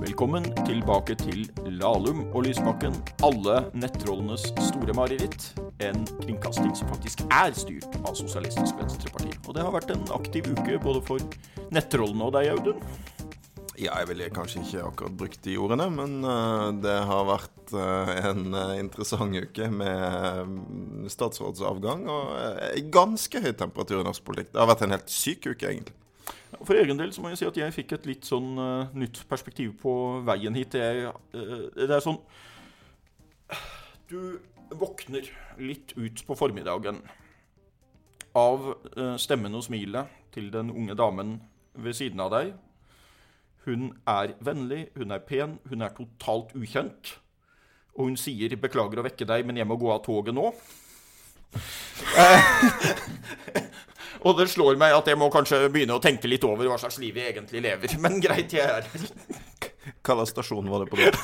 Velkommen tilbake til Lahlum og Lysbakken, alle nettrollenes store mareritt. En kringkasting som faktisk er styrt av Sosialistisk Venstreparti. Og det har vært en aktiv uke både for nettrollene og deg, Audun. Ja, jeg ville kanskje ikke akkurat brukt de ordene, men uh, det har vært uh, en uh, interessant uke med statsrådsavgang og ganske høy temperatur i norsk politikk. Det har vært en helt syk uke, egentlig. For egen del så må jeg si at jeg fikk et litt sånn nytt perspektiv på veien hit. Er, det er sånn Du våkner litt ut på formiddagen av stemmen og smilet til den unge damen ved siden av deg hun er vennlig, hun er pen, hun er totalt ukjent. Og hun sier 'beklager å vekke deg, men jeg må gå av toget nå'. og det slår meg at jeg må kanskje begynne å tenke litt over hva slags liv jeg egentlig lever. Men greit, jeg er her. Hva slags stasjon var det på da?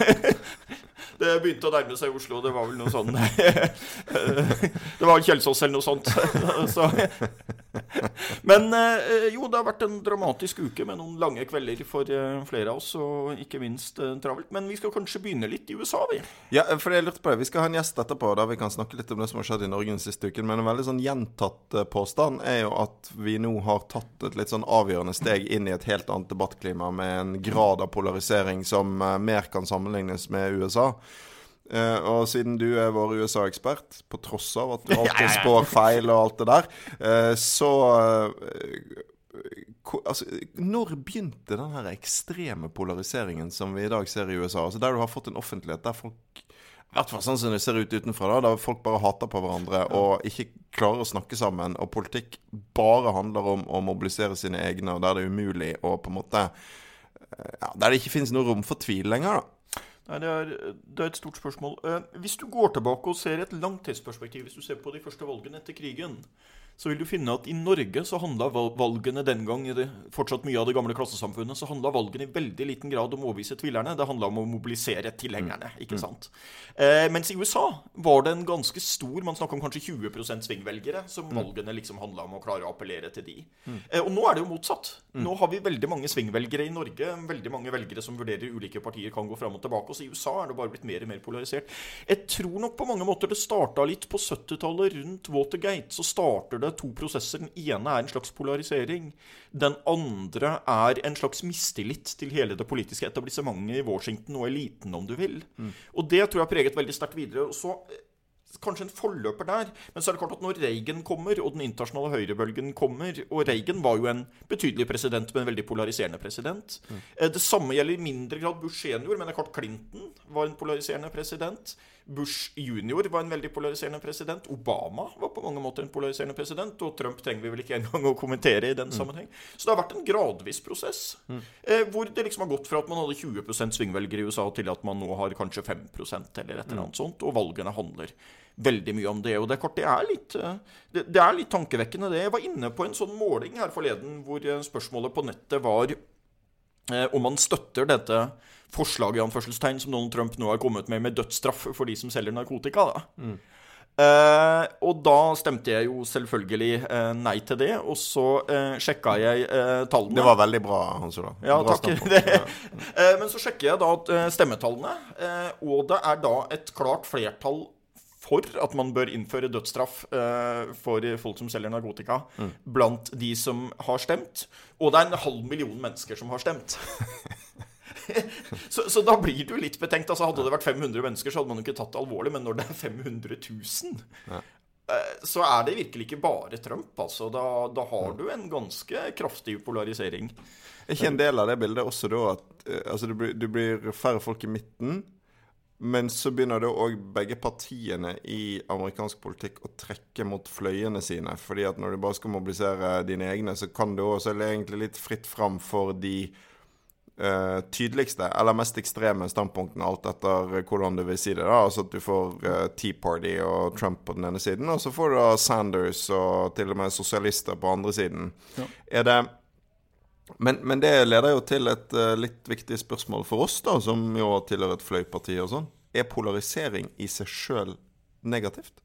Det begynte å nærme seg Oslo. Det var vel noe sånn Det var Kjelsås eller noe sånt. Så. Men eh, jo, det har vært en dramatisk uke med noen lange kvelder for eh, flere av oss, og ikke minst eh, travelt. Men vi skal kanskje begynne litt i USA, vi. Ja, for jeg lurte på det. Vi skal ha en gjest etterpå der vi kan snakke litt om det som har skjedd i Norge den siste uken. Men en veldig sånn gjentatt påstand er jo at vi nå har tatt et litt sånn avgjørende steg inn i et helt annet debattklima med en grad av polarisering som mer kan sammenlignes med USA. Uh, og siden du er vår USA-ekspert, på tross av at du alltid spår feil og alt det der, uh, så uh, altså, Når begynte den her ekstreme polariseringen som vi i dag ser i USA? Altså Der du har fått en offentlighet der folk i hvert fall sånn som det ser ut utenfra, da, der folk bare hater på hverandre og ikke klarer å snakke sammen, og politikk bare handler om å mobilisere sine egne, og der det er umulig å på en måte ja, Der det ikke finnes noe rom for tvil lenger, da. Nei, det er, det er, et stort spørsmål. Eh, hvis du går tilbake og ser et langtidsperspektiv, hvis du ser på de første valgene etter krigen, så vil du finne at i Norge så handla valgene den gang, i det, fortsatt mye av det gamle klassesamfunnet, så handla valgene i veldig liten grad om å overbevise tvilerne. Det handla om å mobilisere tilhengerne. Mm. ikke sant? Eh, mens i USA var det en ganske stor Man snakker om kanskje 20 svingvelgere, som mm. valgene liksom handla om å klare å appellere til de. Mm. Eh, og nå er det jo motsatt. Mm. Nå har vi veldig mange svingvelgere i Norge. Veldig mange velgere som vurderer ulike partier, kan gå fram og tilbake. Og så i USA er det bare blitt mer og mer polarisert. Jeg tror nok på mange måter det starta litt på 70-tallet, rundt Watergate. Så starter det det to prosesser. Den ene er en slags polarisering. Den andre er en slags mistillit til hele det politiske etablissementet i Washington og eliten, om du vil. Mm. Og det tror jeg har preget veldig sterkt videre. Og så eh, kanskje en forløper der. Men så er det klart at når Reagan kommer, og den internasjonale høyrebølgen kommer Og Reagan var jo en betydelig president, men en veldig polariserende president. Mm. Det samme gjelder i mindre grad Bush senior, men det er klart Clinton var en polariserende president. Bush junior var en veldig polariserende president. Obama var på mange måter en polariserende president. Og Trump trenger vi vel ikke engang å kommentere i den mm. sammenheng. Så det har vært en gradvis prosess. Mm. Eh, hvor det liksom har gått fra at man hadde 20 svingvelgere i USA, til at man nå har kanskje 5 eller et eller annet mm. sånt. Og valgene handler veldig mye om det. Og det er kort, det er litt, eh, det, det er litt tankevekkende, det. Jeg var inne på en sånn måling her forleden hvor eh, spørsmålet på nettet var om man støtter dette forslaget i anførselstegn som Donald Trump nå har kommet med, med dødsstraff for de som selger narkotika. da. Mm. Uh, og da stemte jeg jo selvfølgelig uh, nei til det, og så uh, sjekka jeg tallene. Det var veldig bra, Hans Olav. Ja, takk. men så sjekker jeg da stemmetallene, og det er da et klart flertall for at man bør innføre dødsstraff for folk som selger narkotika, mm. blant de som har stemt. Og det er en halv million mennesker som har stemt. så, så, da blir du litt betenkt. Altså, hadde det vært 500 mennesker, så hadde man jo ikke tatt det alvorlig. Men når det er 500 000, ja. uh, så er det virkelig ikke bare Trump. Altså. Da, da, har du en ganske kraftig polarisering. Er ikke en del av det bildet også da at uh, altså, det, blir, det blir færre folk i midten? Men så begynner det òg begge partiene i amerikansk politikk å trekke mot fløyene sine. fordi at når du bare skal mobilisere dine egne, så kan det også, det egentlig litt fritt fram for de uh, tydeligste eller mest ekstreme standpunktene, alt etter hvordan du vil si det. da, altså At du får uh, Tea Party og Trump på den ene siden, og så får du da Sanders og til og med sosialister på andre siden. Ja. Er det men, men, det leder jo til et uh, litt viktig spørsmål for oss, da, som jo tilhører et fløyparti og sånn. Er polarisering i seg sjøl negativt?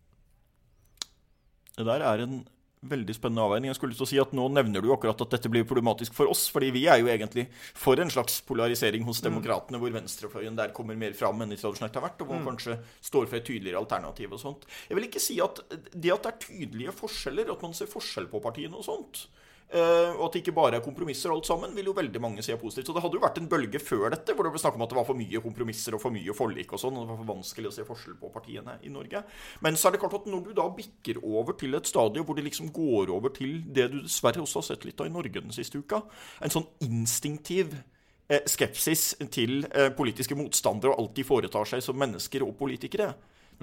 Det der er en veldig spennende avveining. Jeg skulle til å si at Nå nevner du akkurat at dette blir problematisk for oss. fordi vi er jo egentlig for en slags polarisering hos demokratene, hvor venstrefløyen der kommer mer fram enn de tradisjonelt har vært, og hvor man kanskje står for et tydeligere alternativ og sånt. Jeg vil ikke si at det at det er tydelige forskjeller, at man ser forskjell på partiene og sånt, og at det ikke bare er kompromisser alt sammen, vil jo veldig mange si er positivt. Så det hadde jo vært en bølge før dette hvor det ble snakk om at det var for mye kompromisser og for mye forlik og sånn, og det var for vanskelig å se forskjell på partiene i Norge. Men så er det klart at når du da bikker over til et stadium hvor det liksom går over til det du dessverre også har sett litt av i Norge den siste uka, en sånn instinktiv eh, skepsis til eh, politiske motstandere og alt de foretar seg som mennesker og politikere,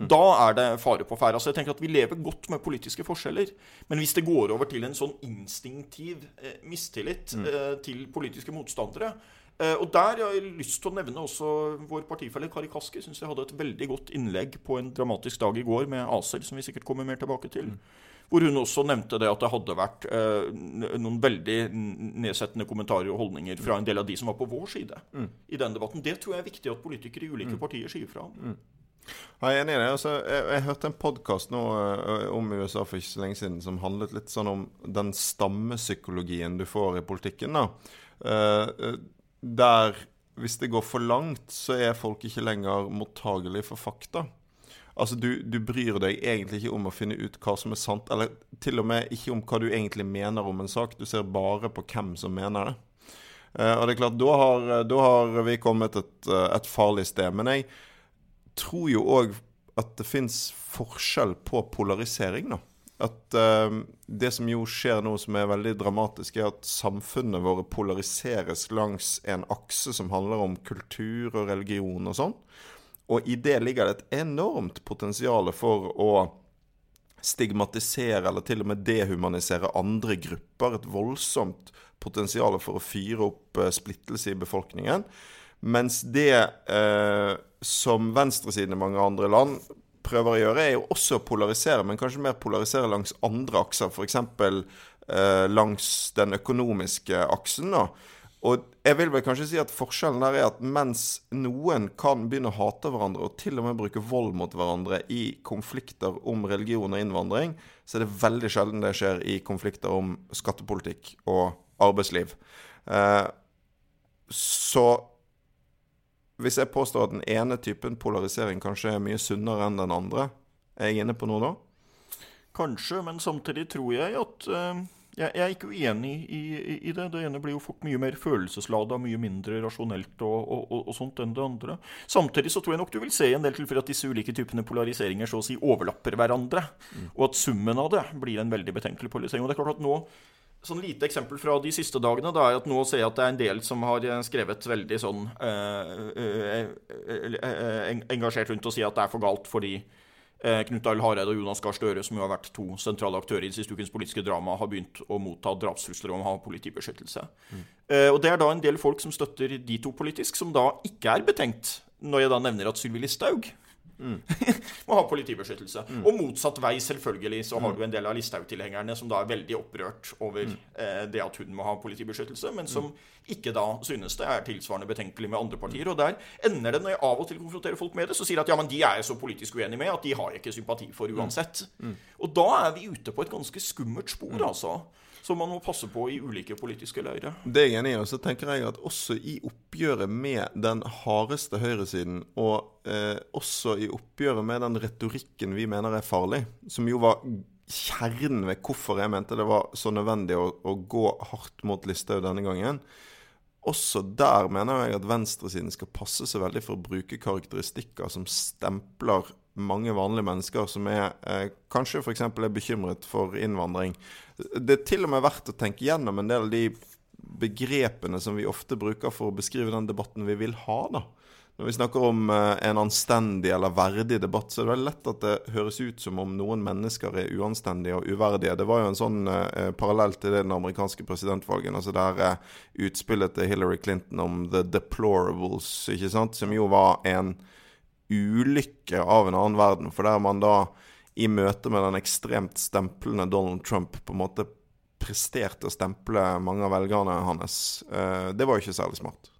da er det fare på ferde. Altså, jeg tenker at Vi lever godt med politiske forskjeller. Men hvis det går over til en sånn instinktiv eh, mistillit Mm. eh, til politiske motstandere eh, Og der har jeg lyst til å nevne også vår partifelle Kari Kaski. Syns jeg hadde et veldig godt innlegg på en dramatisk dag i går med ACER, som vi sikkert kommer mer tilbake til. Hvor hun også nevnte det at det hadde vært eh, noen veldig nedsettende kommentarer og holdninger fra en del av de som var på vår side i den debatten. Det tror jeg er viktig at politikere i ulike partier sier fra om. Jeg er enig i det. Altså, jeg, jeg hørte en podkast eh, om USA for ikke så lenge siden som handlet litt sånn om den stammepsykologien du får i politikken. eh, der hvis det går for langt, så er folk ikke lenger mottagelige for fakta. Altså, du, du bryr deg egentlig ikke om å finne ut hva som er sant, eller til og med ikke om hva du egentlig mener om en sak. Du ser bare på hvem som mener det. Uh, og det er klart, da har, da har vi kommet et, et farlig sted. Men jeg tror jo òg at det fins forskjell på polarisering, da. At uh, det som jo skjer nå som er veldig dramatisk, er at samfunnet våre polariseres langs en akse som handler om kultur og religion og sånn. Og i det ligger det et enormt potensial for å stigmatisere eller til og med dehumanisere andre grupper. Et voldsomt potensial for å fyre opp eh, splittelse i befolkningen. Mens det eh, som venstresiden i mange andre land prøver å gjøre, er jo også å polarisere, men kanskje mer polarisere langs andre akser. F.eks. Eh, langs den økonomiske aksen. da. Og jeg vil vel kanskje si at forskjellen der er at mens noen kan begynne å hate hverandre og til og med bruke vold mot hverandre i konflikter om religion og innvandring, så er det veldig sjelden det skjer i konflikter om skattepolitikk og arbeidsliv. Eh, så hvis jeg påstår at den ene typen polarisering kanskje er mye sunnere enn den andre, er jeg inne på noe da? Kanskje, men samtidig tror jeg at uh, jeg, jeg er ikke uenig i, i, i det. Det ene blir jo fort mye mer følelseslada, mye mindre rasjonelt og, og, og, og sånt enn det andre. Samtidig så tror jeg nok du vil se i en del tilfeller at disse ulike typene polariseringer så å si overlapper hverandre. Og at summen av det blir en veldig betenkelig polarisering. Og det er klart at nå Sånn lite eksempel fra de siste dagene da er at nå ser jeg at det er en del som har eh, skrevet veldig sånn eh, eh, eh, engasjert rundt og sier at det er for galt fordi eh, Knut Arild Hareide og Jonas Gahr Støre, som jo har vært to sentrale aktører i siste ukens politiske drama, har begynt å motta drapstrusler om å ha politibeskyttelse. Eh, og Det er da en del folk som støtter de to politisk, som da ikke er betenkt når jeg da nevner at Sylvi Listhaug må ha politibeskyttelse. Og motsatt vei, selvfølgelig, så har du en del av Listhaug-tilhengerne som da er veldig opprørt over eh, det at hun må ha politibeskyttelse, men som ikke da synes det er tilsvarende betenkelig med andre partier. Og der ender det, når jeg av og til konfronterer folk med det, så sier de at ja, men de er jeg så politisk uenig med at de har jeg ikke sympati for uansett. Og da er vi ute på et ganske skummelt spor, altså. Som man må passe på i ulike politiske leirer. Det er jeg enig i. Og så tenker jeg at også i oppgjøret med den hardeste høyresiden, og eh, også i oppgjøret med den retorikken vi mener er farlig, som jo var kjernen ved hvorfor jeg mente det var så nødvendig å, å gå hardt mot Listhaug denne gangen, også der mener jeg at venstresiden skal passe seg veldig for å bruke karakteristikker som stempler mange vanlige mennesker som er eh, kanskje f.eks. er bekymret for innvandring. Det er til og med verdt å tenke gjennom en del av de begrepene som vi ofte bruker for å beskrive den debatten vi vil ha. da. Når vi snakker om eh, en anstendig eller verdig debatt, så er det veldig lett at det høres ut som om noen mennesker er uanstendige og uverdige. Det var jo en sånn eh, parallell til det den amerikanske presidentvalgen. altså der eh, utspillet til Hillary Clinton om the deplorables, ikke sant, som jo var en ulykke av en annen verden. For der man da i møte med den ekstremt stemplende Donald Trump på en måte presterte å stemple mange av velgerne hans. Eh, det var jo ikke særlig smart.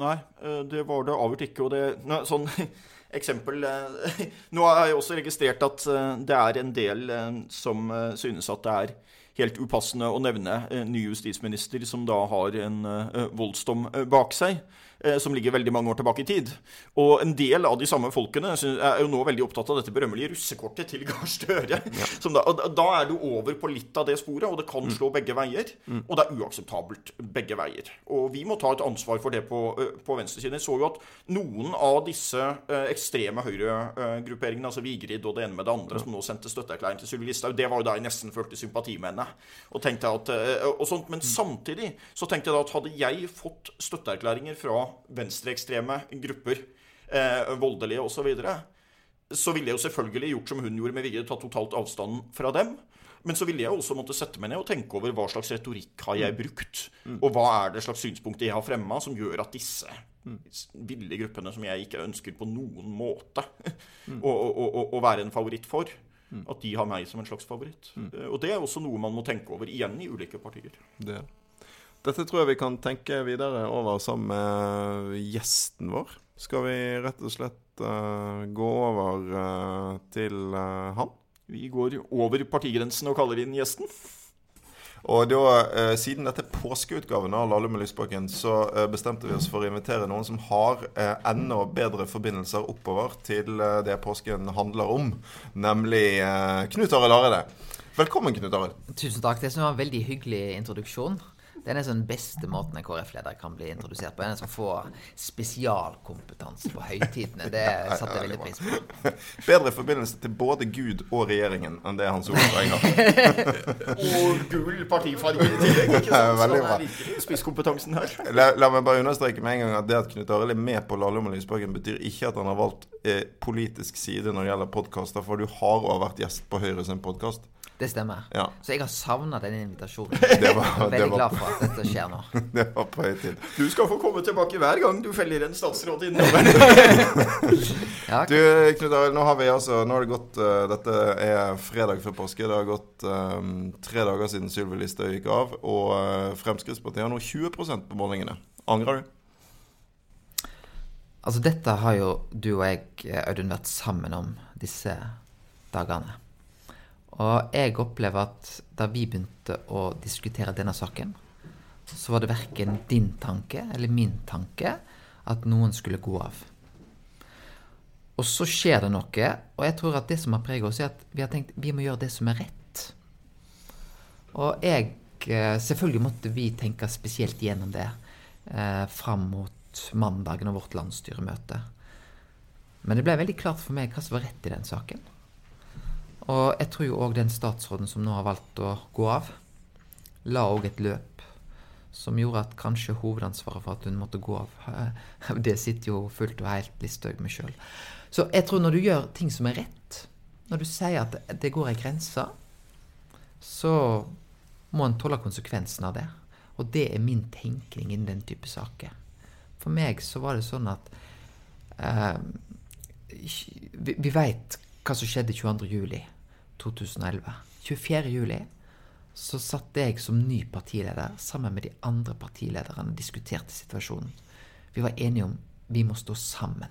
Nei, eh, det var det avgjort ikke. Og det, nei, sånn, eksempel eh, Nå har jeg også registrert at det er en del som synes at det er helt upassende å nevne ny justisminister som da har en voldsdom bak seg, som ligger veldig mange år tilbake i tid. Og en del av de samme folkene er jo nå veldig opptatt av dette berømmelige russekortet til Gahr Støre. Ja. da, da- er du over på litt av det sporet, og det kan slå begge veier. Og det er uakseptabelt begge veier. Og vi må ta et ansvar for det på, eh, på venstresiden. Jeg så jo at noen av disse eh, ekstreme høyregrupperingene, altså Vigrid og det ene med det andre, som nå sendte støtteerklæring til Sylvi Listhaug, det var jo da jeg nesten følte sympati med henne. Og tenkte at, eh, og sånt. Men samtidig så tenkte jeg da at hadde jeg fått støtteerklæringer fra venstreekstreme grupper, eh, voldelige osv., så, videre, så ville jeg jo selvfølgelig gjort som hun gjorde med Vigre, tatt totalt avstand fra dem. Men så ville jeg også måtte sette meg ned og tenke over hva slags retorikk har jeg brukt, og hva er det slags synspunkter jeg har fremma som gjør at disse ville gruppene som jeg ikke ønsker på noen måte å, å, å, å være en favoritt for, at de har meg som en slags favoritt. Eh, Og det er også noe man må tenke over igjen i ulike partier. Det. Dette tror jeg vi kan tenke videre over sammen med gjesten vår. Skal vi rett og slett uh, gå over uh, til uh, han? Vi går over partigrensen og kaller inn gjesten. Og da, eh, siden dette er påskeutgaven av Lalle med Lysbakken, så eh, bestemte vi oss for å invitere noen som har eh, enda bedre forbindelser oppover til det påsken handler om, nemlig Knut Arild Hareide. Velkommen, Knut Arild. Tusen takk. Det som var en veldig hyggelig introduksjon. Det er den beste måten en KrF-leder kan bli introdusert på. En som får spesialkompetanse på høytidene. Det satte jeg veldig pris på. Bedre forbindelse til både Gud og regjeringen enn det Hans Olav Spreng har. Og gul partifarge i tillegg. ikke sant? Veldig det bra. spisskompetansen her. La, la meg bare understreke med en gang at det at Knut Arild er med på Lalle og Lysbakken, betyr ikke at han har valgt eh, politisk side når det gjelder podkaster, for du har også vært gjest på Høyre sin podkast. Det stemmer. Ja. Så jeg har savna den invitasjonen. Det var- Jeg er det veldig var- glad for at dette skjer nå. Det var på høy tid. Du skal få komme tilbake hver gang du feller en statsråd innover. Ja, Du, Knut Arild, nå har vi altså Nå har det gått uh, Dette er fredag før påske. Det har gått um, tre dager siden Sylvi Listhaug gikk av, og uh, Fremskrittspartiet har nå 20% på målingene. Angrer du? Altså, dette har jo du og jeg, Audun, vært sammen om disse dagene. Og jeg opplever at da vi begynte å diskutere denne saken, så var det verken din tanke eller min tanke at noen skulle gå av. Og så skjer det noe, og jeg tror at det som har preget oss, er at vi har tenkt vi må gjøre det som er rett. Og jeg eh, Selvfølgelig måtte vi tenke spesielt gjennom det eh, fram mot mandagen og vårt landsstyremøte. Men det ble veldig klart for meg hva som var rett i den saken. Og jeg tror jo òg den statsråden som nå har valgt å gå av, la òg et løp som gjorde at kanskje hovedansvaret for at hun måtte gå av, det sitter jo fullt og helt Listhaug med sjøl. Så jeg tror når du gjør ting som er rett, når du sier at det- går ei grense, så må en tåle konsekvensen av det. Og det er min tenkning innen den type saker. For meg så var det sånn at eh, Vi, vi veit hva som skjedde 22. juli 2011. 24. juli så satt jeg som ny partileder sammen med de andre partilederne og diskuterte situasjonen. Vi var enige om vi må stå sammen.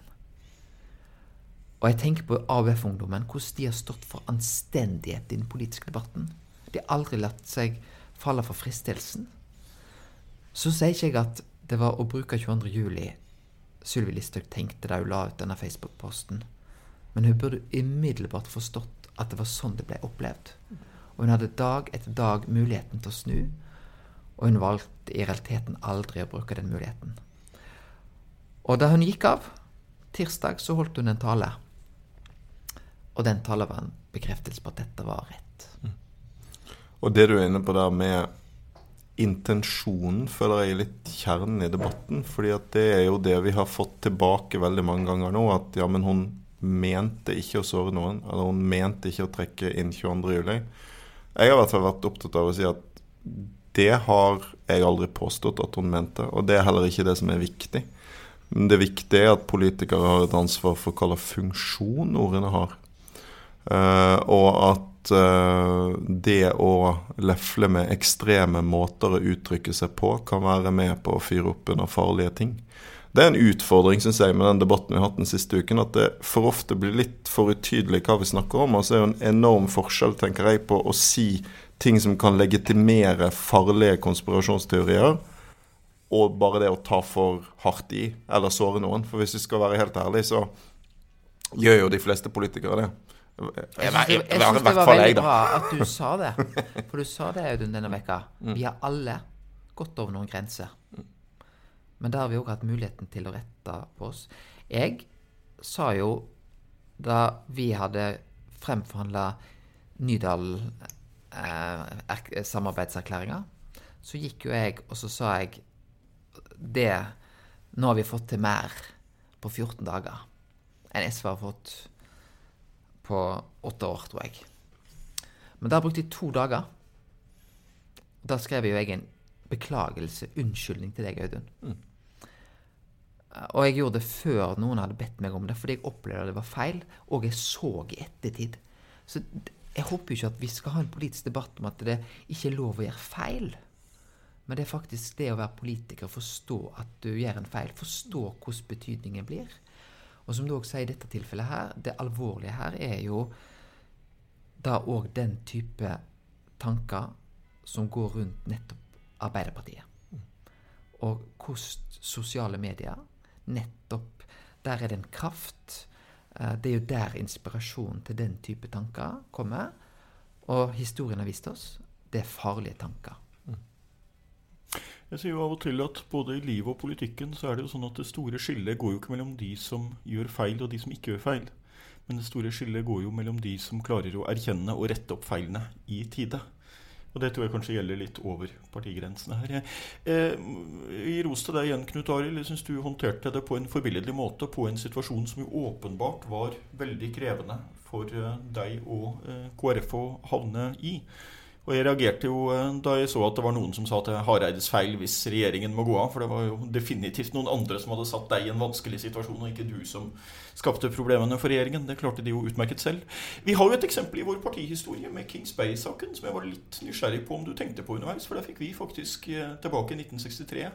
Og jeg tenker på AUF-ungdommen, hvordan de har stått for anstendighet i den politiske debatten. De har aldri latt seg falle for fristelsen. Så sier ikke jeg at det var å bruke 22. juli Sylvi Listhaug tenkte da hun la ut denne Facebook-posten. Men hun burde umiddelbart forstått at det var sånn det ble opplevd. Og hun hadde dag etter dag muligheten til å snu, og hun valgte i realiteten aldri å bruke den muligheten. Og da hun gikk av, tirsdag, så holdt hun en tale. Og den talen var en bekreftelse på at dette var rett. Og det du er inne på der med intensjonen, føler jeg er litt kjernen i debatten. fordi at det er jo det vi har fått tilbake veldig mange ganger nå. At ja, men hun mente ikke å såre noen. Eller hun mente ikke å trekke inn 22. juli. Jeg har i hvert fall vært opptatt av å si at det har jeg aldri påstått at hun mente. Og det er heller ikke det som er viktig. Men det viktige er at politikere har et ansvar for hva slags funksjon ordene har. Uh, og at uh, det å lefle med ekstreme måter å uttrykke seg på kan være med på å fyre opp under farlige ting. Det er en utfordring, synes jeg, med den debatten vi har hatt den siste uken. At det for ofte blir litt for utydelig hva vi snakker om. Og så er det jo en enorm forskjell, tenker jeg, på å si ting som kan legitimere farlige konspirasjonsteorier, og bare det å ta for hardt i, eller såre noen. For hvis vi skal være helt ærlige, så gjør jo de fleste politikere det. Jeg syns det, jeg synes det var veldig bra at du sa det. For du sa det, Audun, denne veka. Vi har alle gått over noen grenser. Men da har vi òg hatt muligheten til å rette på oss. Jeg sa jo, da vi hadde fremforhandla Nydal-samarbeidserklæringa, så gikk jo jeg, og så sa jeg det Nå har vi fått til mer på 14 dager enn SV har fått på åtte år, tror jeg. Men da brukte jeg to dager. Da skrev jo jeg en beklagelse, unnskyldning til deg, Audun. Og jeg gjorde det før noen hadde bedt meg om det, fordi jeg opplevde at det var feil, og jeg så i ettertid. Så jeg håper jo ikke at vi skal ha en politisk debatt om at det ikke er lov å gjøre feil. Men det er faktisk det å være politiker, forstå at du gjør en feil, forstå hvordan betydningen blir. Og som du òg sier i dette tilfellet her, det alvorlige her er jo da òg den type tanker som går rundt nettopp Arbeiderpartiet. Og hvordan sosiale medier nettopp Der er det en kraft. Eh, Det er jo der inspirasjonen til den type tanker kommer. Og historien har vist oss det er farlige tanker. Jeg sier jo av og til at både i livet og politikken så er det jo sånn at det store skillet går jo ikke mellom de som gjør feil, og de som ikke gjør feil. Men det store skillet går jo mellom de som klarer å erkjenne og rette opp feilene i tide. Og det tror jeg kanskje gjelder litt over partigrensene her. I ros til deg igjen, Knut Arild. Jeg syns du håndterte det på en forbilledlig måte på en situasjon som jo åpenbart var veldig krevende for eh, deg og eh, KrF å havne i. Og jeg reagerte jo eh, da jeg så at det var noen som sa at det er Hareides feil hvis regjeringen må gå av. For det var jo definitivt noen andre som hadde satt deg i en vanskelig situasjon, og ikke du som skapte problemene for regjeringen. Det klarte de jo utmerket selv. Vi har jo et eksempel i vår partihistorie med Kings Bay-saken som jeg var litt nysgjerrig på om du tenkte på underveis. For der fikk vi faktisk eh, tilbake i 1963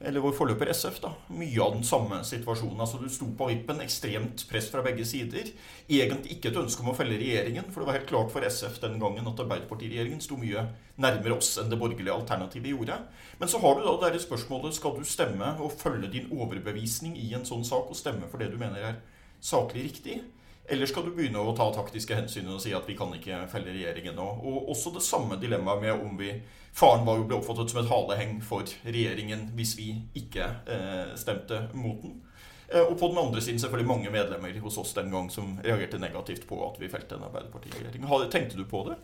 eller vår forløper SF, da, mye av den samme situasjonen. Altså Du sto på vippen, ekstremt press fra begge sider. Egentlig ikke et ønske om å felle regjeringen, for det var helt klart for SF den gangen at Arbeiderpartiregjeringen sto mye nærmere oss enn det borgerlige alternativet gjorde. Men så har du da det der spørsmålet skal du stemme og følge din overbevisning i en sånn sak, og stemme for det du mener er saklig riktig. Eller skal du begynne å ta taktiske hensyn og si at vi kan ikke felle regjeringen nå? Og også det samme dilemmaet med om vi Faren var jo ble oppfattet som et haleheng for regjeringen hvis vi ikke eh, stemte mot den. Eh, og på den andre siden selvfølgelig mange medlemmer hos oss den gang som reagerte negativt på at vi felte en Arbeiderparti-regjering. Tenkte du på det?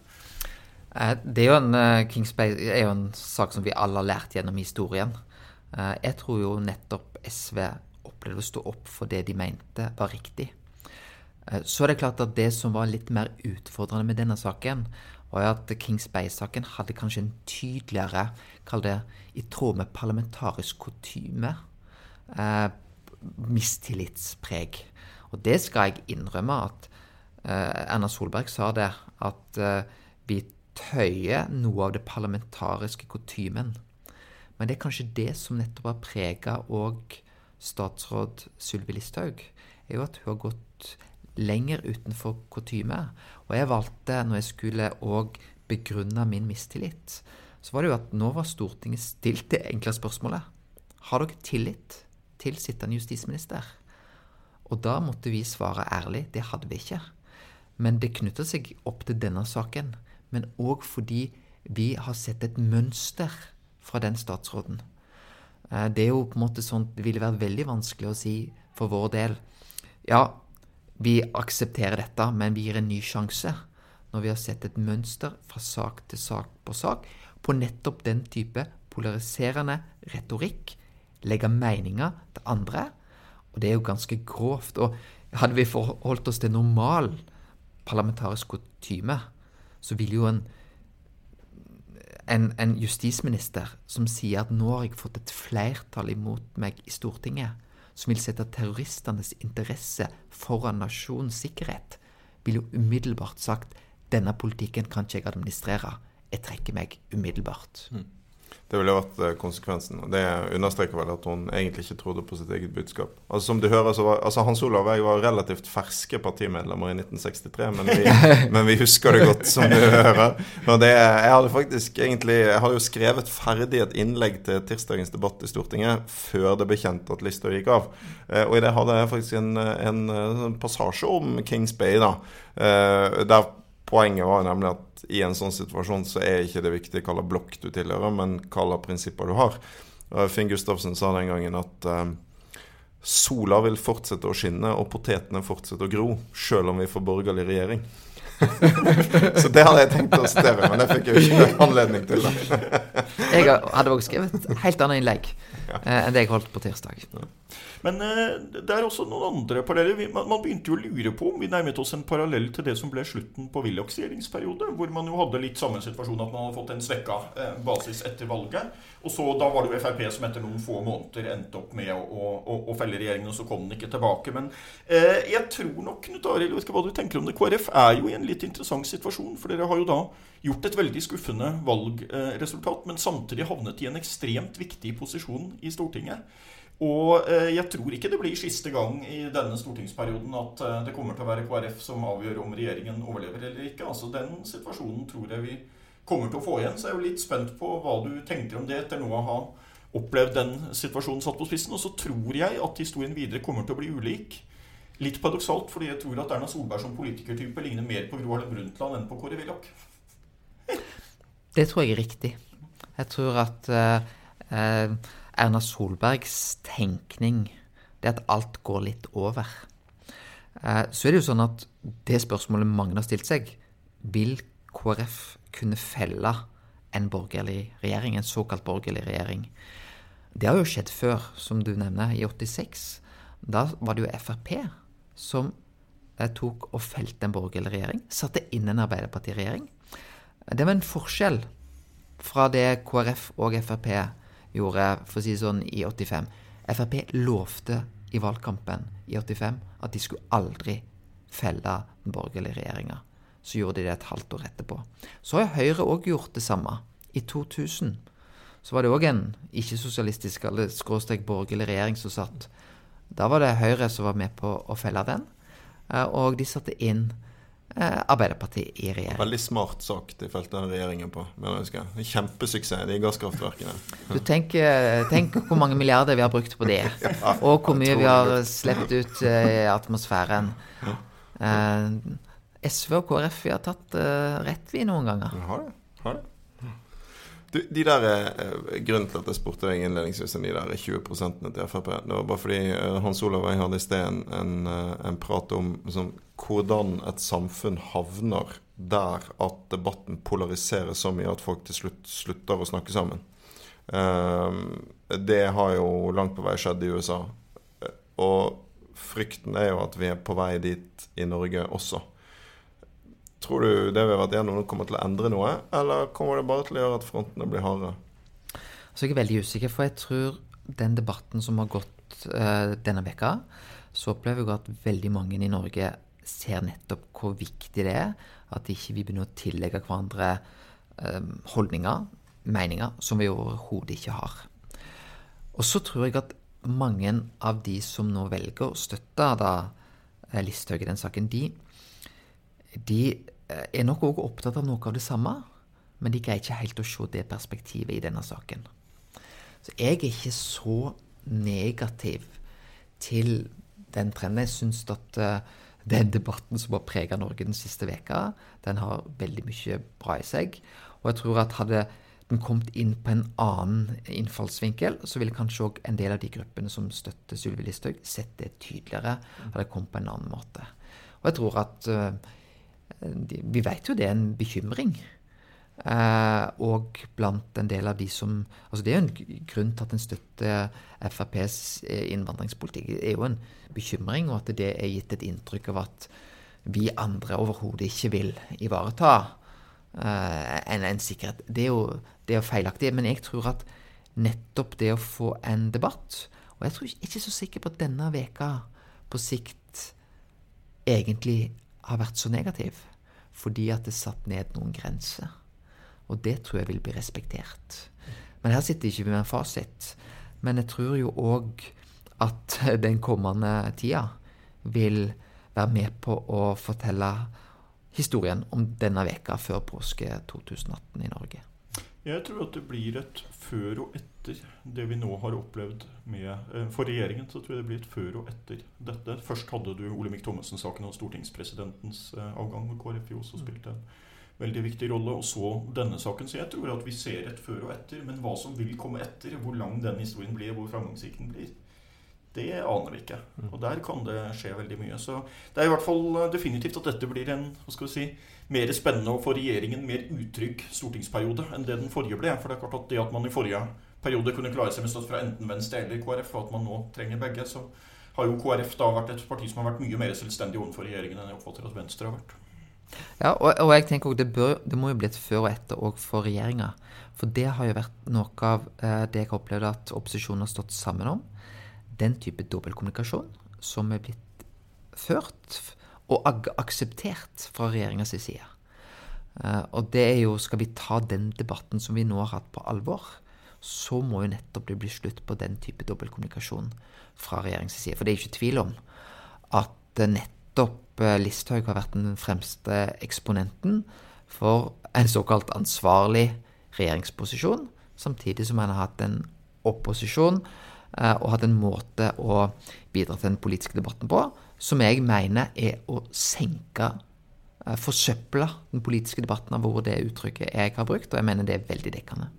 Eh, Det er jo en, eh, Kings Bay er jo en sak som vi alle har lært gjennom historien. Jeg tror jo nettopp SV opplevde å stå opp for det de mente var riktig. Eh, Så er det klart at det som var litt mer utfordrende med denne saken, var at Kings Bay-saken hadde kanskje en tydeligere, kall det i tråd med parlamentarisk kutyme, eh, mistillitspreg. Og det skal jeg innrømme at eh, Erna Solberg sa det, at eh, vi tøyer noe av det parlamentariske kutymen. Men det er kanskje det som nettopp har prega òg statsråd Sylvi Listhaug, er jo at hun har gått lenger utenfor kutyme. Og jeg valgte, når jeg skulle òg begrunne min mistillit, så var det jo at nå var Stortinget stilt det enkle spørsmålet. Har dere tillit til sittende justisminister? Og da måtte vi svare ærlig, det hadde vi ikke. Men det knytter seg opp til denne saken, men òg fordi vi har sett et mønster fra den statsråden. Eh, Det er jo på en måte sånn Det ville vært veldig vanskelig å si for vår del Ja, vi aksepterer dette, men vi gir en ny sjanse. Når vi har sett et mønster fra sak til sak på sak på nettopp den type polariserende retorikk. Legge meninger til andre. Og det er jo ganske grovt. Og hadde vi forholdt oss til normal parlamentarisk kutyme, så ville jo en en, en justisminister som sier at nå har jeg fått et flertall imot meg i Stortinget, som vil sette terroristenes interesse foran nasjonens sikkerhet, vil jo umiddelbart sagt denne politikken kan ikke jeg administrere. Jeg trekker meg umiddelbart. Det ville vært eh, konsekvensen. og Det understreker vel at hun egentlig ikke trodde på sitt eget budskap. Altså som du hører, så var, altså Hans Olav og jeg var relativt ferske partimedlemmer i 1963, men vi, men vi husker det godt, som du hører. Det, jeg hadde faktisk egentlig Jeg hadde jo skrevet ferdig et innlegg til tirsdagens debatt i Stortinget før det ble kjent at lista gikk av. Eh, og i det hadde jeg faktisk en, en, en passasje om Kings Bay, da. Eh, der poenget var nemlig at i en sånn situasjon så er ikke det viktig hva slags blokk du tilhører, men hva slags prinsipper du har. Finn Gustavsen sa den gangen at eh, sola vil fortsette å skinne, og potetene fortsette å gro, sjøl om vi får borgerlig regjering. så det hadde jeg tenkt å sitere, men det fikk jeg jo ikke anledning til. jeg hadde også skrevet et helt annet innlegg eh, enn det jeg holdt på tirsdag. Men eh, det er også noen andre paralleller. Man, begynte jo å lure på om vi nærmet oss en parallell til det som ble slutten på Willochs regjeringsperiode, hvor man jo hadde litt samme situasjon at man hadde fått en svekka eh, basis etter valget. Og så Da var det jo Frp som etter noen få måneder endte opp med å, å, å felle regjeringen, og så kom den ikke tilbake. Men eh, jeg tror nok, Knut Arild, vet ikke hva du tenker om det. KrF er jo i en litt interessant situasjon. For dere har jo da gjort et veldig skuffende valgresultat, men samtidig havnet i en ekstremt viktig posisjon i Stortinget. Og eh, jeg tror ikke det blir siste gang i denne stortingsperioden at eh, det kommer til å være KrF som avgjør om regjeringen overlever eller ikke. Altså Den situasjonen tror jeg vi kommer til å få igjen. Så jeg er jo litt spent på hva du tenker om det etter nå å ha opplevd den situasjonen satt på spissen. Og så tror jeg at historien videre kommer til å bli ulik. Litt paradoksalt, fordi jeg tror at Erna Solberg som politikertype ligner mer på Gro Harlem Brundtland enn på Kåre Willoch. Det tror jeg er riktig. Jeg tror at uh, uh, Erna Solbergs tenkning, det er at alt går litt over. Eh, så er det jo sånn at det spørsmålet mange har stilt seg, vil KrF kunne felle en borgerlig regjering, en såkalt borgerlig regjering? Det har jo skjedd før, som du nevner, i 86. Da var det jo Frp som eh, tok og felte en borgerlig regjering. Satte inn en Arbeiderparti-regjering. Det var en forskjell fra det KrF og Frp gjorde, for å si sånn, i 85. Frp lovte i valgkampen i 85 at de skulle aldri felle den borgerlige regjeringa. Så gjorde de det et halvt år etterpå. Så har Høyre òg gjort det samme. I 2000 så var det òg en ikke-sosialistisk eller skråstrek borgerlig regjering som satt. Da var det Høyre som var med på å felle den, eh, og de satte inn Arbeiderpartiet i regjering. Veldig smart sak de felte regjeringen på. Kjempesuksess, de gasskraftverkene. Du tenk, tenk, hvor mange milliarder vi har brukt på det. ja, og hvor mye vi har sluppet ut eh, i atmosfæren. Ja. SV og KrF vi har tatt rett, vi, noen ganger. Har det. Har det. Du, de der, eh, Grunnen til at jeg spurte deg innledningsvis om de der 20 til Frp, det var bare fordi eh, Hans Olav og jeg hadde i sted en, en, eh, en prat om liksom, hvordan et samfunn havner der at debatten polariserer så mye at folk til slutt slutter å snakke sammen. det har jo langt på vei skjedd i USA. Og frykten er jo at vi er på vei dit i Norge også. Tror du det vi har vært gjennom nå kommer til å endre noe, eller kommer det bare til å gjøre at frontene blir hardere? Så jeg er veldig usikker, for jeg tror den debatten som har gått uh, denne veka, så opplever jeg at veldig mange i Norge ser nettopp hvor viktig det er at ikke vi begynner å tillegge hverandre uh, holdninger, meninger, som vi overhodet ikke har. Og så tror jeg at mange av de som nå velger å støtte da eh, Listhaug i den saken, de, de Eh, er nok òg opptatt av noe av det samme, men de greier ikke helt å se det perspektivet i denne saken. Så jeg er ikke så negativ til den trenden. Jeg syns at uh, den debatten som har prega Norge den siste veka, den har veldig mye bra i seg. Og jeg tror at hadde den kommet inn på en annen innfallsvinkel, så ville kanskje òg en del av de gruppene som støtter Sylvi Listhaug, sett det tydeligere. Hadde kommet på en annen måte. Og jeg tror at uh, vi vet jo det er en bekymring. Eh, og blant en del av de som altså Det er jo en grunn til at en støtter FrPs eh, innvandringspolitikk. Det er jo en bekymring, og at det er gitt et inntrykk av at vi andre overhodet ikke vil ivareta eh, en, en, sikkerhet. Det er, jo, det er jo feilaktig. Men jeg tror at nettopp det å få en debatt Og jeg tror ikke så sikker på at denne veka på sikt egentlig har vært så negativ. Fordi at det satt ned noen grenser. Og det tror jeg vil bli respektert. Men her sitter ikke vi med en fasit. Men jeg tror jo òg at den kommende tida vil være med på å fortelle historien om denne veka før påske 2018 i Norge. Jeg tror at det blir et før og etter det vi nå har opplevd med eh, For regjeringen så tror jeg det blir et før og etter dette. Først hadde du Olemic Thommessen-saken og stortingspresidentens eh, avgang, hvor KrF også spilte en veldig viktig rolle. Og så denne saken. Så jeg tror at vi ser et før og etter. Men hva som vil komme etter, hvor lang den historien blir, hvor framgangsrik den blir, det aner vi ikke. Mm. Og der kan det skje veldig mye. Så det er i hvert fall eh, definitivt at dette blir en hva skal vi si, mer spennende og for regjeringen mer utrygg stortingsperiode enn det den forrige ble. For det er klart at det at man i forrige periode kunne klare seg med støtte fra enten Venstre eller KrF, og at man nå trenger begge, så har jo KrF da vært et parti som har vært mye mer selvstendig overfor regjeringen enn jeg oppfatter at Venstre har vært. Ja, og, og jeg tenker også det, bør, det må jo bli et før og etter òg for regjeringa. For det har jo vært noe av eh, det jeg har opplevd at opposisjonen har stått sammen om. Den type dobbeltkommunikasjon som er blitt ført og akseptert fra regjeringas side. Eh, og det er jo Skal vi ta den debatten som vi nå har hatt, på alvor, så må jo nettopp det bli slutt på den type dobbeltkommunikasjon fra regjeringens side. For det er ikke tvil om at eh, nettopp eh, Listhaug har vært den fremste eksponenten for en såkalt ansvarlig regjeringsposisjon, samtidig som han har hatt en opposisjon eh, og hatt en måte å bidra til den politiske debatten på som jeg mener er å senke eh, Forsøple den politiske debatten av hvor det uttrykket jeg har brukt, og jeg mener det er veldig dekkende.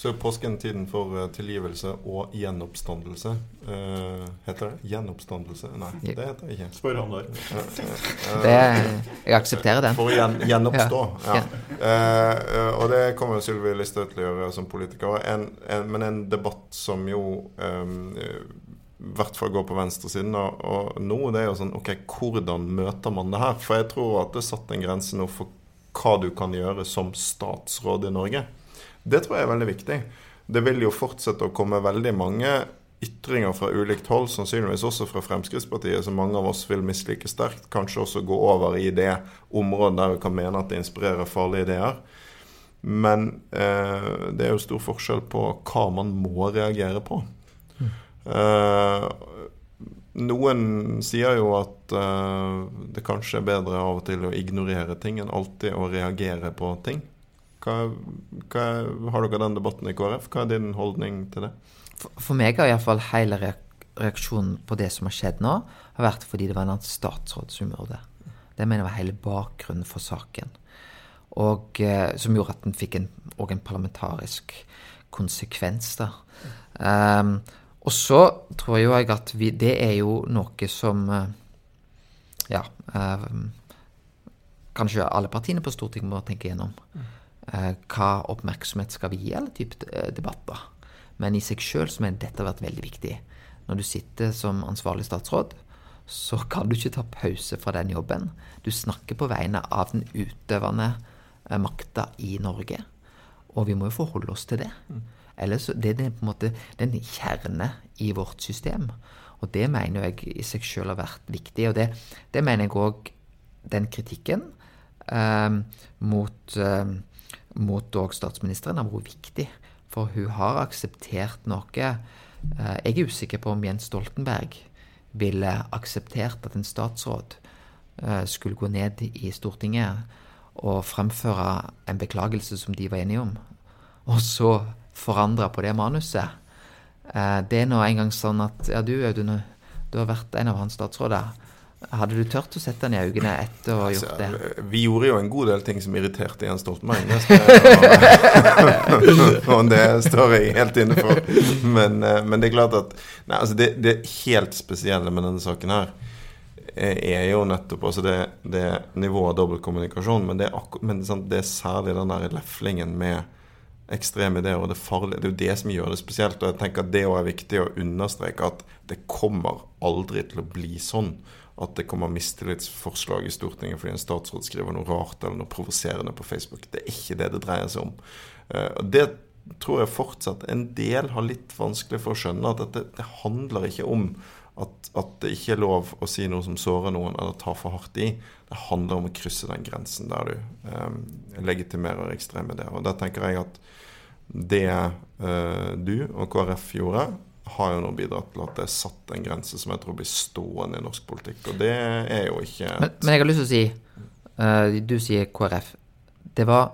Så påsken tiden for eh, tilgivelse og gjenoppstandelse. Uh, heter det gjenoppstandelse? Nei, det heter det ikke. Spør han der. Det, jeg aksepterer den. For å gjen, gjenoppstå. Ja. Ja. Eh, og det kommer Sylvi Listhaug til å gjøre som politiker. En, en, men en debatt som jo um, i hvert fall går på venstresiden. Og, og nå det er jo sånn OK, hvordan møter man det her? For jeg tror at det er satt en grense nå for hva du kan gjøre som statsråd i Norge. Det tror jeg er veldig viktig. Det vil jo fortsette å komme veldig mange ytringer fra ulikt hold, sannsynligvis også fra Fremskrittspartiet, som mange av oss vil mislike sterkt. Kanskje også gå over i det området der vi kan mene at det inspirerer farlige ideer. Men eh, det er jo stor forskjell på hva man må reagere på. Eh, noen sier jo at eh, det kanskje er bedre av og til å ignorere ting enn alltid å reagere på ting. Hva, hva, har dere den debatten i KrF? Hva er din holdning til det? For, for meg har iallfall hele reaksjonen på det som har skjedd nå, har vært fordi det var en annen statsråd som gjorde det. Det mener jeg var hele bakgrunnen for saken. Og eh, Som gjorde at den fikk en, også en parlamentarisk konsekvens. da. Um, og så tror jeg at vi, det er jo noe som eh, Ja. Um, kanskje alle partiene på Stortinget må tenke gjennom. Eh, hva oppmerksomhet skal vi gi alle typer eh, debatter? Men i seg sjøl mener dette har vært veldig viktig. Når du sitter som ansvarlig statsråd, så kan du ikke ta pause fra den jobben. Du snakker på vegne av den utøvende eh, makta i Norge. Og vi må jo forholde oss til det. Ellers, det er på en måte den kjerne i vårt system. Og det mener jeg i seg sjøl har vært viktig. Og det, det mener jeg òg den kritikken eh, mot, eh, mot også statsministeren har vært viktig. For hun har akseptert noe. Eh, jeg er usikker på om Jens Stoltenberg ville akseptert at en statsråd eh, skulle gå ned i Stortinget og fremføre en beklagelse som de var enige om, og så forandre på det manuset. Eh, det er nå engang sånn at Ja, du Audun, du har vært en av hans statsråder. Hadde du tørt å sette han i øynene etter å ha gjort det? Altså, vi gjorde jo en god del ting som irriterte Jens Stoltenberg. Og, og det står jeg helt inne for. Men, eh, men det er klart at nei, altså det, det helt spesielle med denne saken her er er jo nettopp altså det, det nivået av dobbeltkommunikasjon. Men, det er, men det er særlig den der leflingen med ekstreme ideer, og det farlige. Det er jo det som gjør det spesielt. Og jeg tenker at det også er viktig å understreke at det kommer aldri til å bli sånn at det kommer mistillitsforslag i Stortinget fordi en statsråd skriver noe rart eller noe provoserende på Facebook. Det er ikke det det dreier seg om. Eh, det tror jeg fortsatt en del har litt vanskelig for å skjønne. At dette, det handler ikke om at, at det ikke er lov å si noe som sårer noen eller tar for hardt i. Det handler om å krysse den grensen der du eh, legitimerer ekstreme ideer. Og der tenker jeg at det eh, du og KrF gjorde, har jo nå bidratt til at det er satt en grense som jeg tror blir stående i norsk politikk. Og det er jo ikke Men, men jeg har lyst til å si uh, Du sier KrF. Det var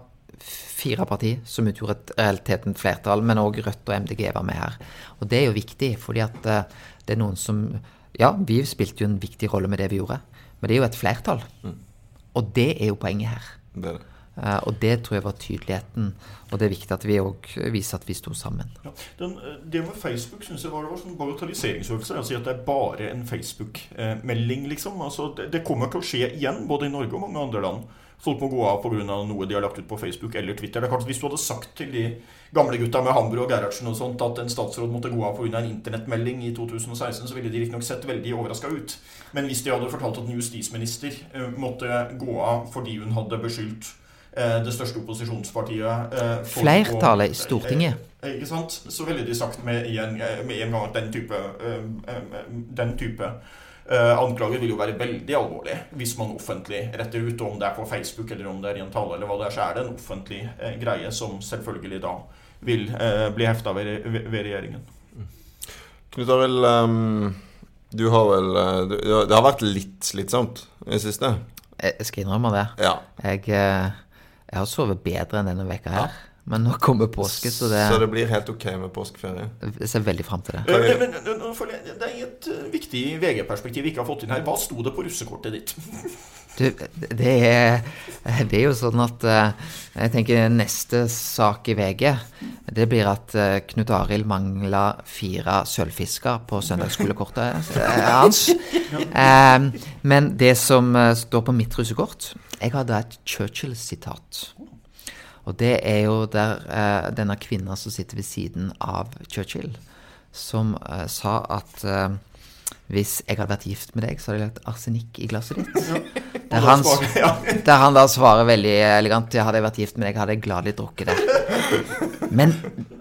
fire partier som utgjorde et realiteten flertall, men òg Rødt og MDG var med her. Og det er jo viktig, fordi at uh, det er noen som Ja, vi spilte jo en viktig rolle med det vi gjorde, men det er jo et flertall. Og det er jo poenget her. det er det. Eh, og det tror jeg var tydeligheten. Og det er viktig at vi òg viser at vi sto sammen. Ja. Den, eh, det med Facebook synes jeg var, det var sånn bagatelliseringsøvelse. Altså at det er bare en Facebook-melding, liksom. Altså, det, det kommer til å skje igjen, både i Norge og mange andre land. Folk må gå av pga. noe de har lagt ut på Facebook eller Twitter. Det er klart Hvis du hadde sagt til de gamle gutta med Hambro og Gerhardsen og sånt at en statsråd måtte gå av pga. en internettmelding i 2016, så ville de riktignok sett veldig overraska ut. Men hvis de hadde fortalt at en justisminister eh, måtte gå av fordi hun hadde beskyldt det største opposisjonspartiet eh, Flertallet i Stortinget. Eh, Ikke sant? Så ville de sagt med en, med en gang at den type, eh, eh, den type eh, anklager vil jo være veldig alvorlig hvis man offentlig retter ut. Om det er på Facebook eller om det er i en tale, eller hva det er, så er det en offentlig eh, greie som selvfølgelig da vil eh, bli hefta ved, ved, regjeringen. Knut Arild, ehm, du har vel eh, du, Det har vært litt slitsomt i det siste? Jeg skal innrømme det. Ja. Jeg, eh, jeg har sovet bedre enn denne veka her. Men nå kommer påske, så det, Så det blir helt ok med påskeferie? jeg ser veldig fram til det. Eh, Men, det er et eh, viktig VG-perspektiv vi ikke har fått inn her. Hva sto det på russekortet ditt? Du, det er, det er jo sånn at eh, Jeg tenker neste sak i VG Det blir at Knut Arild mangla fire sølvfisker på søndagsskolekortet hans. Men det som står på mitt russekort Jeg har da et Churchill-sitat. Og det er jo der eh, denne kvinna som sitter ved siden av Churchill, som eh, sa at eh, hvis jeg hadde vært gift med deg, så hadde jeg lagt arsenikk i glasset ditt. Der han, der han da svarer veldig elegant ja, Hadde jeg vært gift med deg, hadde jeg gladelig drukket det. Men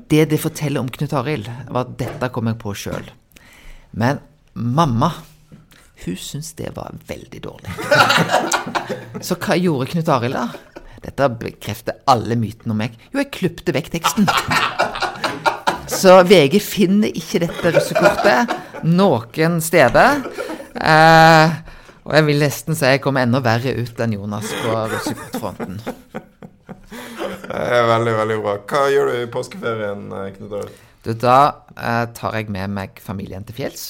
det det forteller om Knut Arild, var at dette kom jeg på sjøl. Men mamma, hun syntes det var veldig dårlig. Så hva gjorde Knut Arild, da? Dette bekrefter alle mytene om meg. Jo, jeg klipte vekk teksten. Så VG finner ikke dette russekortet noen steder. Eh, og jeg vil nesten si jeg kommer enda verre ut enn Jonas på russekortfronten. Det er veldig, veldig bra. Hva gjør du i påskeferien, eh, Knut Arild? Da eh, tar jeg med meg familien til fjells.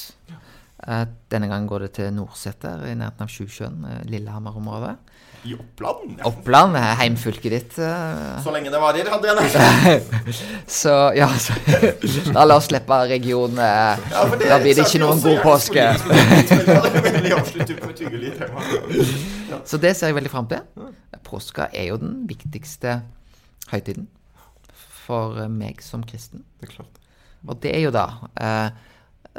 Eh, denne gangen går det til Nordseter i nærheten av Sjusjøen, eh, Lillehammer-området. I Oppland? Ja. Oppland, eh, heimfylket ditt. eh, Så lenge det varer, hadde jeg nær Så ja, så, da la oss slippe regionen. Ja, da blir det ikke noen god påske. Så det ser jeg veldig fram til. Påska er jo den viktigste høytiden for eh, meg som kristen. Det er klart. Og det er jo da eh,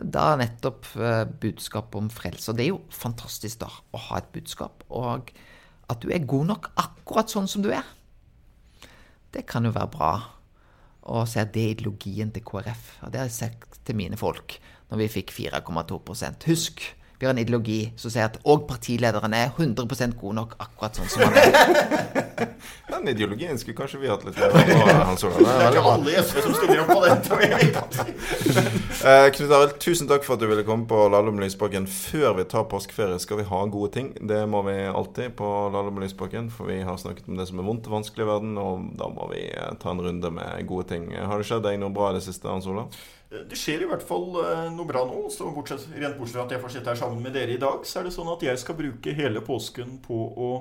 Da nettopp budskapet budskap om frelse. Og det er jo fantastisk da å ha et budskap, og at du er god nok akkurat sånn som du er. Det kan jo være bra å se at det er ideologien til KrF. Og det har jeg sagt til mine folk når vi fikk 4,2% Husk, vi har en ideologi som sier at òg partilederen er 100% god nok akkurat sånn som han er. Den ideologien skulle kanskje vi hatt litt mer av, Hans Olav. Det Det er ikke alle i SV som stiller opp på dette. uh, Knut Arild, tusen takk for at du ville komme på Lallum Lysbakken. Før vi tar påskeferie, skal vi ha gode ting. Det må vi alltid på Lallum Lysbakken, for vi har snakket om det som er vondt og vanskelig i verden, og da må vi eh, ta en runde med gode ting. Har det skjedd deg noe bra i det siste, Hans Olav? Det skjer i hvert fall eh, noe bra nå. Så bortsett, rent bortsett fra at jeg får sitte her sammen med dere i dag, så er det sånn at jeg skal bruke hele påsken på å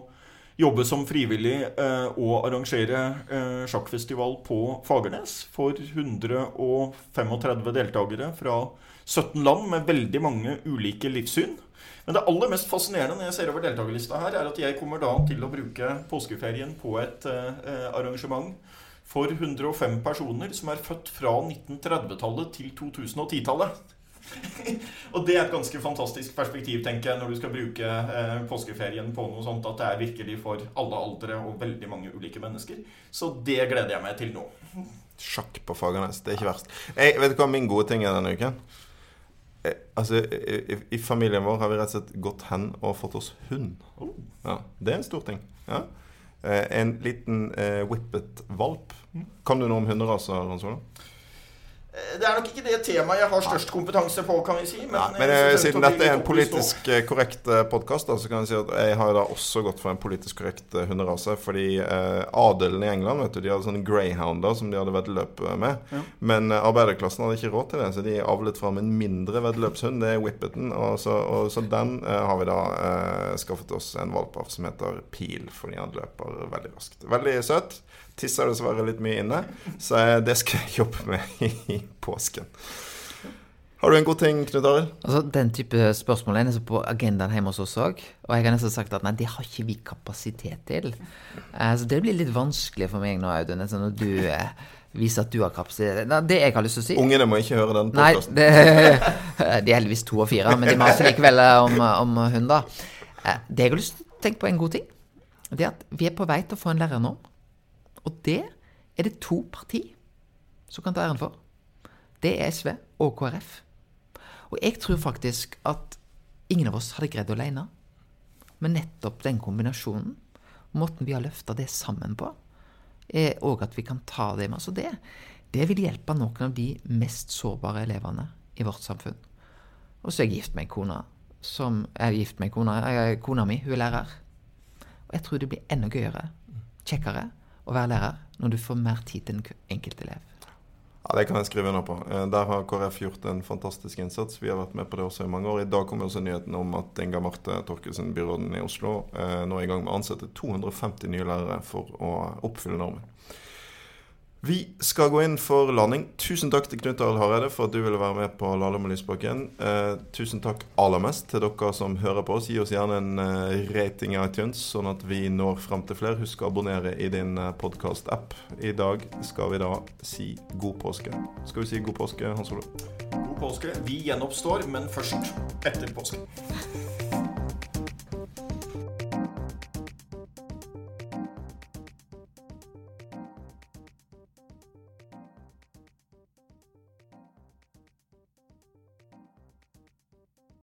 jobbe som frivillig eh, og arrangere eh, sjakkfestival på Fagernes for 135 deltakere fra 17 land med veldig mange ulike livssyn. Men det aller mest fascinerende når jeg ser over deltakerlista her, er at jeg kommer da til å bruke påskeferien på et arrangement for 105 personer som er født fra 1930-tallet til 2010-tallet. og det er et ganske fantastisk perspektiv, tenker jeg, når du skal bruke eh, påskeferien på noe sånt, at det er virkelig for alle aldre og veldig mange ulike mennesker. Så det gleder jeg meg til nå. Sjakk på Fagernes. Det er ikke verst. Jeg, vet du hva min gode ting er denne uken? Eh, altså, i, i, I familien vår har vi rett og slett gått hen og fått oss hund. Oh. Ja, Det er en stor ting. Ja. Eh, en liten eh, whippet-valp. Kan du noe om hunderaser, Hans Olav? Eh, Det er nok ikke det temaet jeg har størst kompetanse på, kan vi si. Men, Nei, men eh, eh, siden dette er en politisk eh, korrekt podkast, så kan jeg si at jeg har da også gått for en politisk korrekt eh, hunderase. Fordi eh, adelen i England vet du, de hadde sånne greyhounder som de hadde veddeløp eh, med. Ja. Men eh, arbeiderklassen hadde ikke råd til det, så de avlet fram en mindre veddeløpshund. Det er Whippeten. Og så, og så den eh, har vi da eh, skaffet oss en valp av som heter Pil, fordi han løper veldig raskt. Veldig søt. Tisser dessverre litt mye inne, så eh, det skal jeg jobbe med i påsken. Har du en god ting, Knut Arild? Altså, Den type spørsmål er nesten på agendaen hjemme hos oss òg. Og jeg har nesten sagt at nei, det har ikke vi kapasitet til. Eh, så det blir litt vanskelig for meg nå, Audun, nesten når du eh, viser at du har kapasitet. Nei, det jeg har lyst til å si Ungene må ikke høre den podkasten. det, de er heldigvis to og fire, men de maser likevel om, om hund, da. Eh, Det jeg har lyst til å tenke på, en god ting, det er at vi er på vei til å få en lærernorm. Og det er det to parti som kan ta æren for. Det er SV og KrF. Og jeg tror faktisk at ingen av oss hadde greid det alene. Men nettopp den kombinasjonen, måten vi har løfta det sammen på, er òg at vi kan ta det med oss. Og det, det vil hjelpe noen av de mest sårbare elevene i vårt samfunn. Og så er jeg gift med en kone som er gift med en kone, eh, kona mi. Hun er lærer. Og jeg tror det blir enda gøyere, kjekkere, å være lærer når du får mer tid til den enkelte elev. Ja, Det kan jeg skrive under på. Eh, Der har KrF gjort en fantastisk innsats. Vi har vært med på det også i mange år. I dag kommer også nyheten om at Inga Marte Torkelsen, byråden i Oslo, eh, nå er i gang med å ansette 250 nye lærere for å oppfylle normen. Vi skal gå inn for landing. Tusen takk til Knut Arild Hareide for at du ville være med på Lahlum og Lysbakken. Eh, tusen takk aller mest til dere som hører på oss. Gi oss gjerne en eh, rating i iTunes, sånn at vi når frem til flere. Husk å abonnere i din eh, podkast-app. I dag skal vi da si god påske. Skal vi si god påske, Hans Ole? God påske. Vi gjenoppstår, men først etter påske.